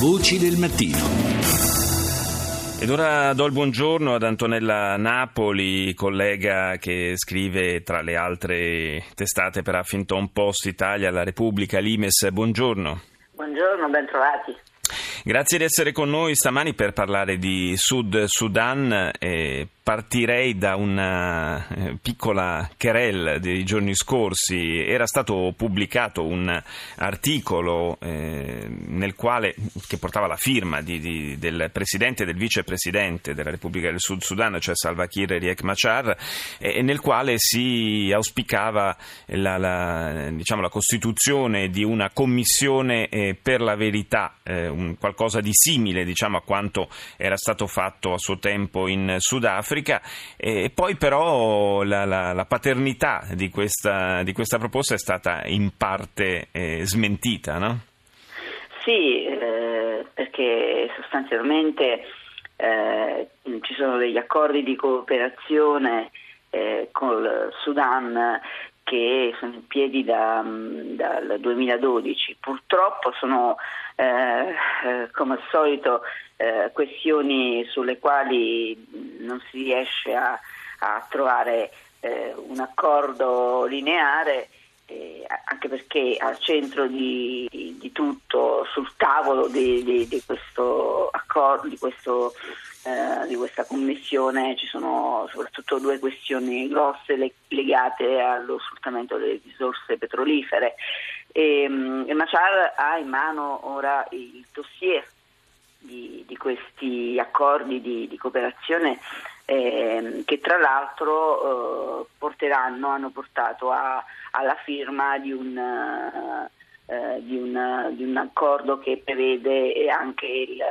Voci del mattino. Ed ora do il buongiorno ad Antonella Napoli, collega che scrive tra le altre testate per Huffington Post Italia, La Repubblica, l'Imes. Buongiorno. Buongiorno, ben trovati. Grazie di essere con noi stamani per parlare di Sud Sudan. Eh, partirei da una eh, piccola querelle dei giorni scorsi. Era stato pubblicato un articolo eh, quale, che portava la firma di, di, del presidente e del vicepresidente della Repubblica del Sud Sudan, cioè Salva Kiir e Riek Machar, eh, nel quale si auspicava la, la, diciamo, la costituzione di una commissione eh, per la verità, eh, un, qualcosa di simile diciamo, a quanto era stato fatto a suo tempo in Sudafrica Africa e poi però la, la, la paternità di questa, di questa, proposta è stata in parte eh, smentita, no? Sì, eh, perché sostanzialmente eh, ci sono degli accordi di cooperazione eh, col Sudan che sono in piedi da, dal 2012. Purtroppo sono, eh, eh, come al solito, eh, questioni sulle quali non si riesce a, a trovare eh, un accordo lineare. Eh, anche perché al centro di, di, tutto, sul tavolo di, di, di questo accordo, di questo eh, di questa commissione ci sono soprattutto due questioni grosse legate allo sfruttamento delle risorse petrolifere. E, um, Machar ha in mano ora il dossier di, di questi accordi di, di cooperazione eh, che tra l'altro eh, porteranno, hanno portato a, alla firma di un, eh, di, un, di un, accordo che prevede anche il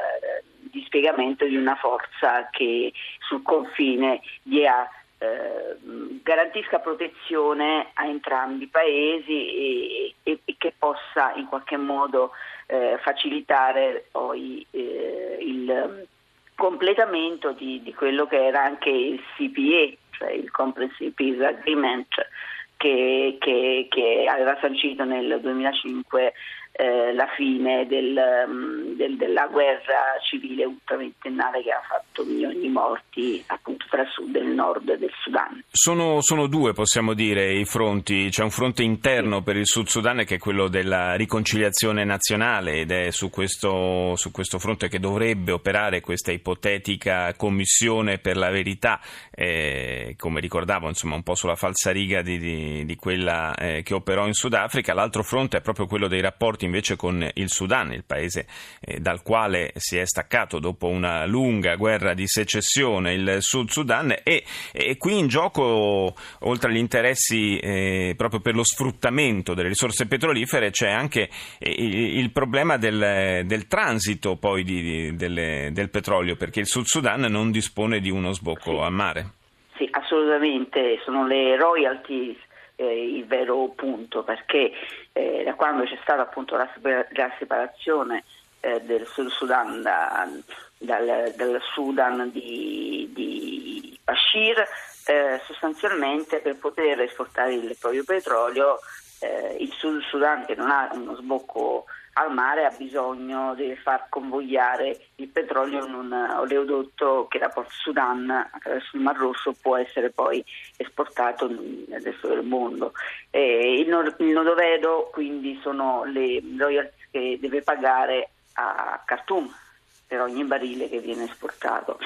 dispiegamento di una forza che sul confine dia, eh, garantisca protezione a entrambi i paesi e, e, e che possa in qualche modo eh, facilitare poi eh, il completamento di, di, quello che era anche il CPE, cioè il Comprehensive Peace Agreement, che, che, che aveva sancito nel 2005 eh, la fine del, um, del, della guerra civile ultraventennale che ha fatto milioni di morti appunto tra il sud e il nord del Sudan. Sono, sono due, possiamo dire, i fronti. C'è un fronte interno per il Sud Sudan che è quello della riconciliazione nazionale ed è su questo, su questo fronte che dovrebbe operare questa ipotetica commissione per la verità, eh, come ricordavo, insomma, un po' sulla falsariga di, di, di quella eh, che operò in Sudafrica. L'altro fronte è proprio quello dei rapporti invece con il Sudan, il paese eh, dal quale si è staccato dopo una lunga guerra di secessione il Sud Sudan e, e qui in gioco, oltre agli interessi eh, proprio per lo sfruttamento delle risorse petrolifere, c'è anche eh, il, problema del, del, transito poi di, di, delle, del petrolio, perché il Sud Sudan non dispone di uno sbocco sì. a mare. Sì, assolutamente, sono le royalties eh, il vero punto, perché eh, da quando c'è stata appunto la, la separazione eh, del Sud Sudan da, dal, dal, Sudan di, di Bashir, eh, sostanzialmente per poter esportare il proprio petrolio eh, il Sud Sudan che non ha uno sbocco al mare ha bisogno di far convogliare il petrolio in un oleodotto che da Port Sudan attraverso il Mar Rosso può essere poi esportato nel resto del mondo. Eh, il, nord, il nodovedo quindi sono le royalties che deve pagare a Khartoum per ogni barile che viene esportato.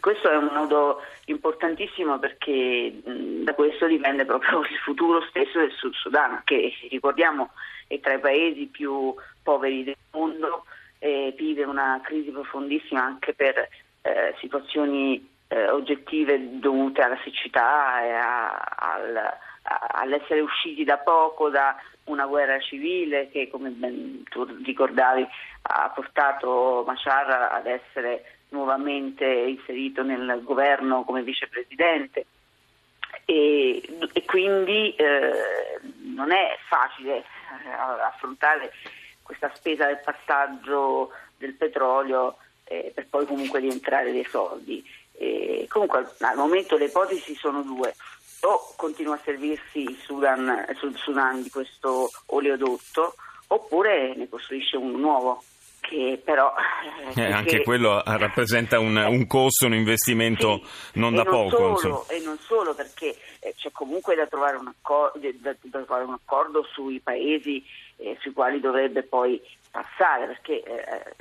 Questo è un nodo importantissimo perché mh, da questo dipende proprio il futuro stesso del Sud Sudan, che ricordiamo è tra i paesi più poveri del mondo, eh, vive una crisi profondissima anche per eh, situazioni eh, oggettive dovute alla siccità e a, al, a, all'essere usciti da poco da una guerra civile che, come ben tu ricordavi, ha portato Machar ad essere nuovamente inserito nel governo come vicepresidente. E, e quindi eh, non è facile eh, affrontare questa spesa del passaggio del petrolio eh, per poi comunque rientrare dei soldi. Comunque al momento le ipotesi sono due, o continua a servirsi il Sudan, il Sudan di questo oleodotto oppure ne costruisce uno nuovo che però... Eh, eh anche che, quello rappresenta un, eh, un, costo, un investimento sì, non da non poco. Solo, e non solo perché eh, c'è comunque da trovare un accordo, da, da trovare un accordo sui paesi eh, sui quali dovrebbe poi passare perché eh,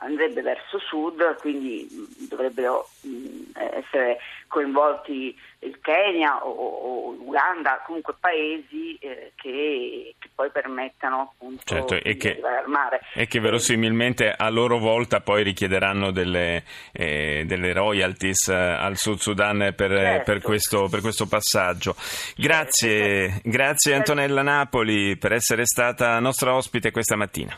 andrebbe verso sud, quindi dovrebbero mh, essere coinvolti il Kenya o, o Uganda, comunque paesi eh, che, che, poi permettano appunto certo, di che, arrivare al mare. E che verosimilmente a loro volta poi richiederanno delle, eh, delle royalties eh, al Sud Sudan per, certo. per, questo, per questo, passaggio. Grazie, certo. grazie Antonella Napoli per essere stata nostra ospite questa mattina.